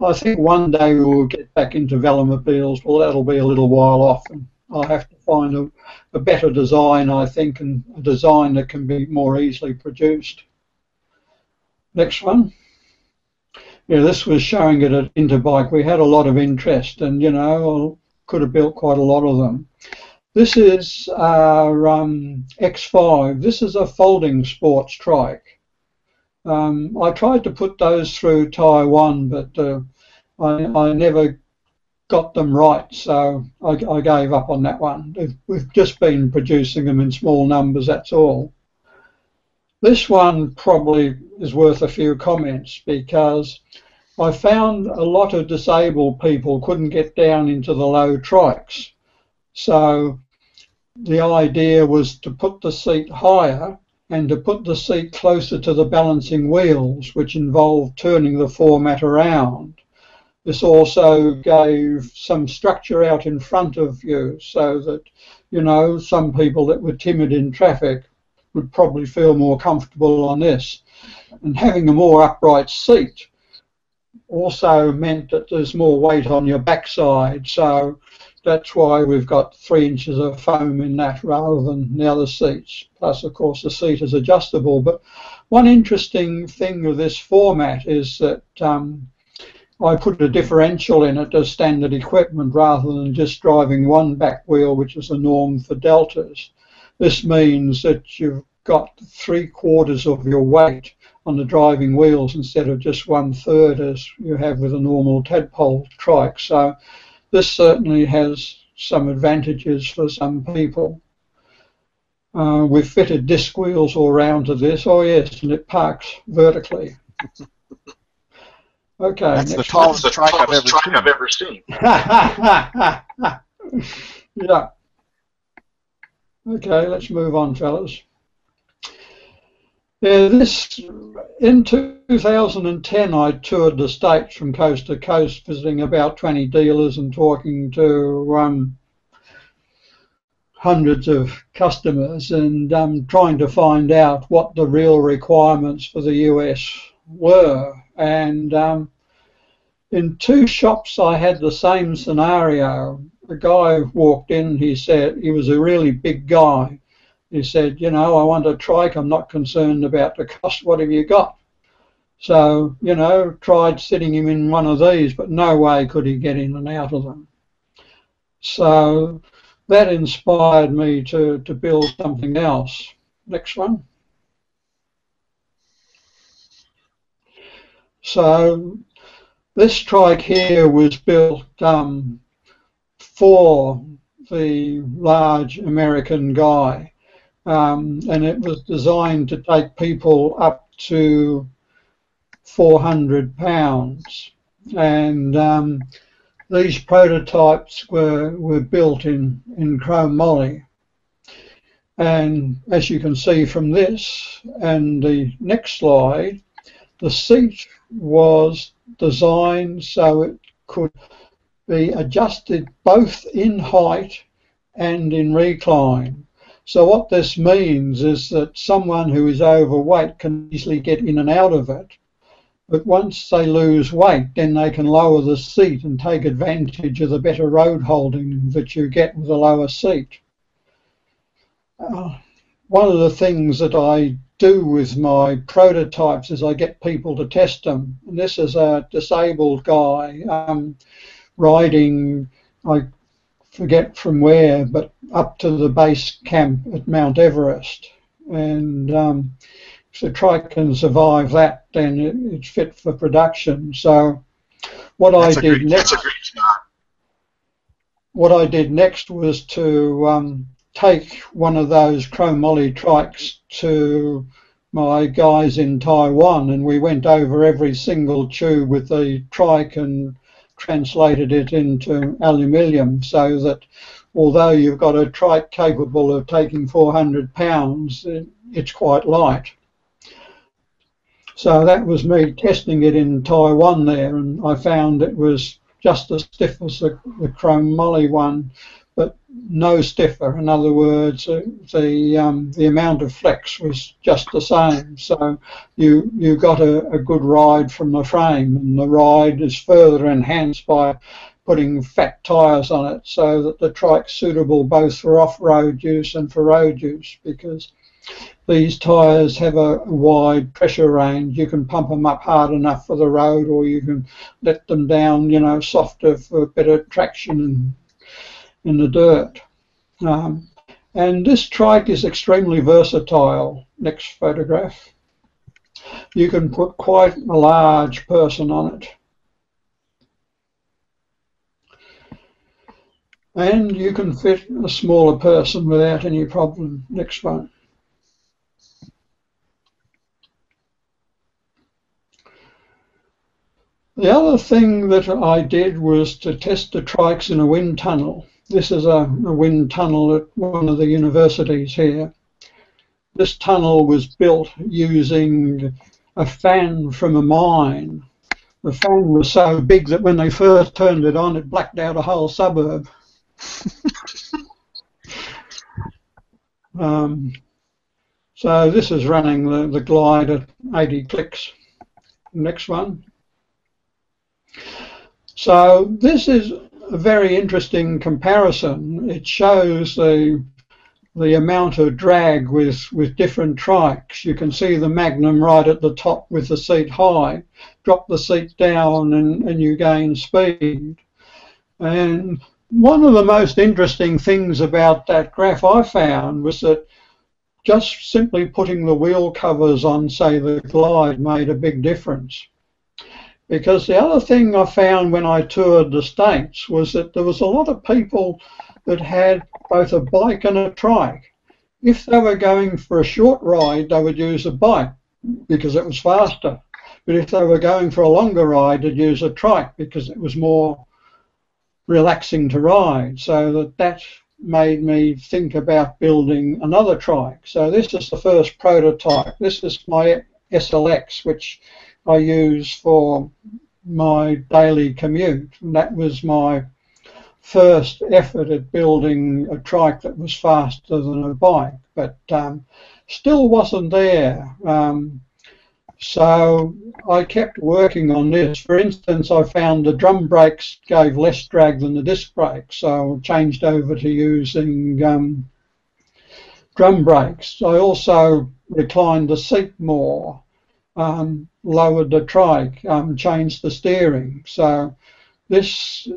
I think one day we will get back into velomobiles. Well, that'll be a little while off. And I'll have to find a, a better design, I think, and a design that can be more easily produced. Next one. Yeah, this was showing it at Interbike. We had a lot of interest, and you know, could have built quite a lot of them. This is our um, X5. This is a folding sports trike. Um, I tried to put those through Taiwan, but uh, I, I never got them right, so I, I gave up on that one. We've just been producing them in small numbers, that's all. This one probably is worth a few comments because I found a lot of disabled people couldn't get down into the low trikes. So the idea was to put the seat higher and to put the seat closer to the balancing wheels, which involved turning the format around. This also gave some structure out in front of you so that, you know, some people that were timid in traffic would probably feel more comfortable on this. And having a more upright seat also meant that there's more weight on your backside. So that's why we've got three inches of foam in that rather than the other seats. Plus, of course, the seat is adjustable. But one interesting thing of this format is that um, I put a differential in it as standard equipment rather than just driving one back wheel, which is the norm for deltas. This means that you've got three quarters of your weight on the driving wheels instead of just one third as you have with a normal tadpole trike. So this certainly has some advantages for some people. Uh, we've fitted disc wheels all round to this. Oh yes, and it parks vertically. [laughs] Okay. That's the tallest, the trike, I've, I've ever seen. [laughs] yeah. Okay, let's move on, fellas. Yeah, this in 2010, I toured the states from coast to coast, visiting about 20 dealers and talking to um, hundreds of customers and um, trying to find out what the real requirements for the US were. And um, in two shops, I had the same scenario. A guy walked in, he said, he was a really big guy he said, you know, I want a trike. I'm not concerned about the cost. What have you got? So, you know, tried sitting him in one of these, but no way could he get in and out of them. So that inspired me to, to build something else. Next one. So this trike here was built um, for the large American guy um, and it was designed to take people up to 400 pounds. And um, these prototypes were, were built in, in chromoly. And as you can see from this and the next slide, the seat was designed so it could be adjusted both in height and in recline. So what this means is that someone who is overweight can easily get in and out of it. But once they lose weight, then they can lower the seat and take advantage of the better road holding that you get with a lower seat. Uh, one of the things that I do with my prototypes is I get people to test them. And this is a disabled guy um, riding, I forget from where, but up to the base camp at Mount Everest. And um, if the trike can survive that, then it, it's fit for production. So what that's I did great, next, what I did next was to um, take one of those chromoly trikes to my guys in Taiwan, and we went over every single tube with the trike and translated it into aluminium so that although you've got a trike capable of taking 400 pounds, it's quite light. So that was me testing it in Taiwan there, and I found it was just as stiff as the, the chromoly one, but no stiffer. In other words, uh, the um, the amount of flex was just the same. So you you got a, a good ride from the frame, and the ride is further enhanced by putting fat tyres on it so that the trike's suitable both for off-road use and for road use because these tyres have a wide pressure range. You can pump them up hard enough for the road or you can let them down, you know, softer for better traction in, in the dirt. Um, and this trike is extremely versatile. Next photograph. You can put quite a large person on it. And you can fit a smaller person without any problem. Next one. The other thing that I did was to test the trikes in a wind tunnel. This is a, a, wind tunnel at one of the universities here. This tunnel was built using a fan from a mine. The fan was so big that when they first turned it on, it blacked out a whole suburb. [laughs] um, so this is running the, the glide at 80 clicks. Next one. So this is a very interesting comparison. It shows the the amount of drag with, with different trikes. You can see the Magnum right at the top with the seat high. Drop the seat down and, and you gain speed. And one of the most interesting things about that graph I found was that just simply putting the wheel covers on, say, the Glide made a big difference. Because the other thing I found when I toured the States was that there was a lot of people that had both a bike and a trike. If they were going for a short ride, they would use a bike because it was faster. But if they were going for a longer ride, they'd use a trike because it was more relaxing to ride. So that, that made me think about building another trike. So this is the first prototype. This is my SLX, which I use for my daily commute. And that was my first effort at building a trike that was faster than a bike, but um, still wasn't there. Um, so I kept working on this. For instance, I found the drum brakes gave less drag than the disc brakes, so I changed over to using um, drum brakes. I also reclined the seat more, um, lowered the trike, um, changed the steering. So this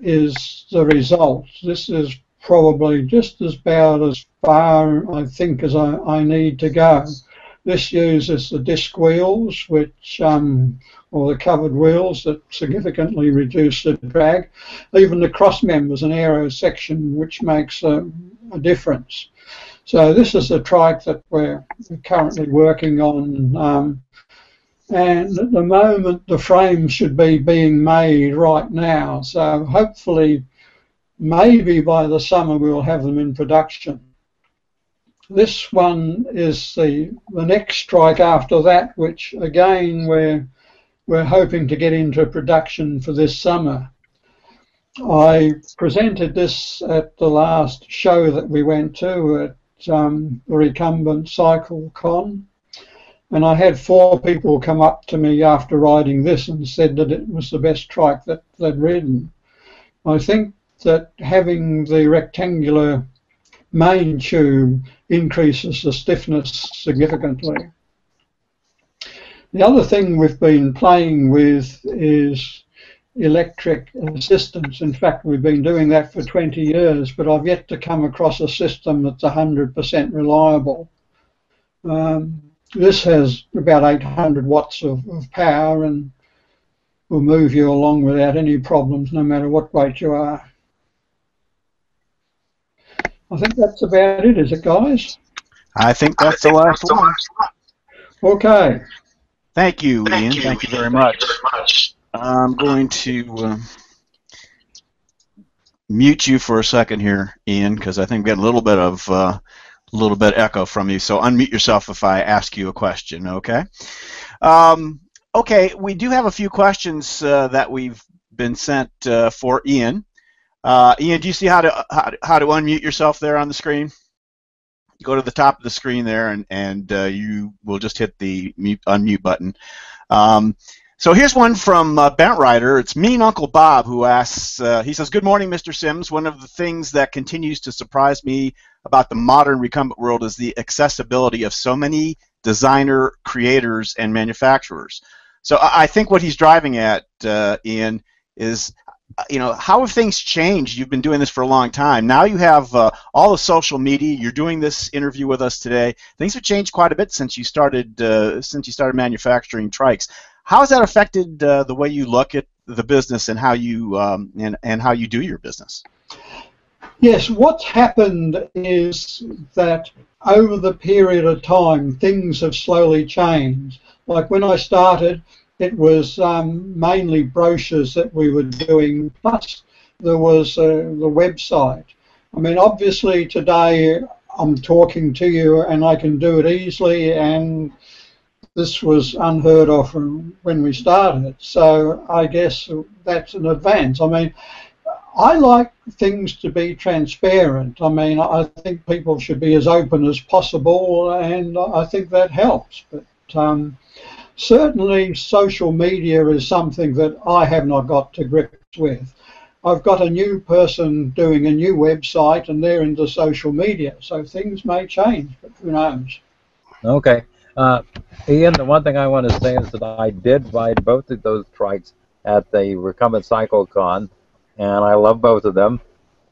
is the result. This is probably just as about as far, I think, as I, I need to go. This uses the disc wheels, which, um, or the covered wheels that significantly reduce the drag. Even the cross members and aero section, which makes a, a difference. So this is the trike that we're currently working on um, and at the moment the frames should be being made right now. So hopefully, maybe by the summer we'll have them in production. This one is the the next trike after that, which again we're we're hoping to get into production for this summer. I presented this at the last show that we went to um, the Recumbent Cycle Con and I had four people come up to me after riding this and said that it was the best trike that they'd ridden. I think that having the rectangular main tube increases the stiffness significantly. The other thing we've been playing with is electric assistance. In fact, we've been doing that for 20 years, but I've yet to come across a system that's 100% reliable. Um, this has about 800 watts of, of power and will move you along without any problems no matter what weight you are. I think that's about it, is it, guys? I think that's the last one. Okay. Thank you, Thank Ian. You, Thank you very much. I'm going to um, mute you for a second here, Ian, because I think we got a little bit of uh, a little bit echo from you, so unmute yourself if I ask you a question, okay? Um, okay, we do have a few questions uh, that we've been sent uh, for Ian. Uh, Ian, do you see how to how, how, to unmute yourself there on the screen? Go to the top of the screen there, and and uh, you will just hit the mute, unmute button. Um, so here's one from uh, Bent Rider. It's Mean Uncle Bob who asks. Uh, he says, "Good morning, Mr. Sims. One of the things that continues to surprise me about the modern recumbent world is the accessibility of so many designer, creators, and manufacturers. So I think what he's driving at, uh, Ian, is you know how have things changed you've been doing this for a long time now you have uh, all the social media you're doing this interview with us today things have changed quite a bit since you started uh, since you started manufacturing trikes how has that affected uh, the way you look at the business and how you um, and, and how you do your business Yes, what's happened is that over the period of time, things have slowly changed. Like when I started, it was um, mainly brochures that we were doing, plus there was uh, the website. I mean, obviously today I'm talking to you and I can do it easily, and this was unheard of when we started. So I guess that's an advance. I mean, I like things to be transparent. I mean, I think people should be as open as possible, and I think that helps. But um, certainly, social media is something that I have not got to grips with. I've got a new person doing a new website and they're into social media. So things may change, but who knows? Okay. Uh, Ian, the one thing I want to say is that I did ride both of those trikes at the Recumbent Cycle Con, and I love both of them.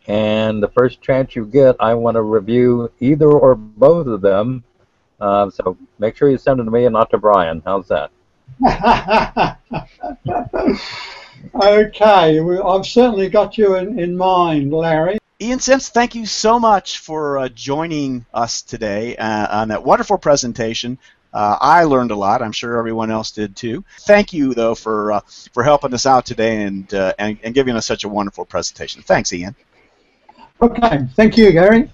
And the first chance you get, I want to review either or both of them. Uh, so make sure you send them to me and not to Brian. How's that? [laughs] okay, well, I've certainly got you in, in mind, Larry. Ian Sims, thank you so much for uh, joining us today uh, on that wonderful presentation. Uh, I learned a lot. I'm sure everyone else did too. Thank you, though, for uh, for helping us out today and, uh, and and giving us such a wonderful presentation. Thanks, Ian. Okay, thank you, Gary.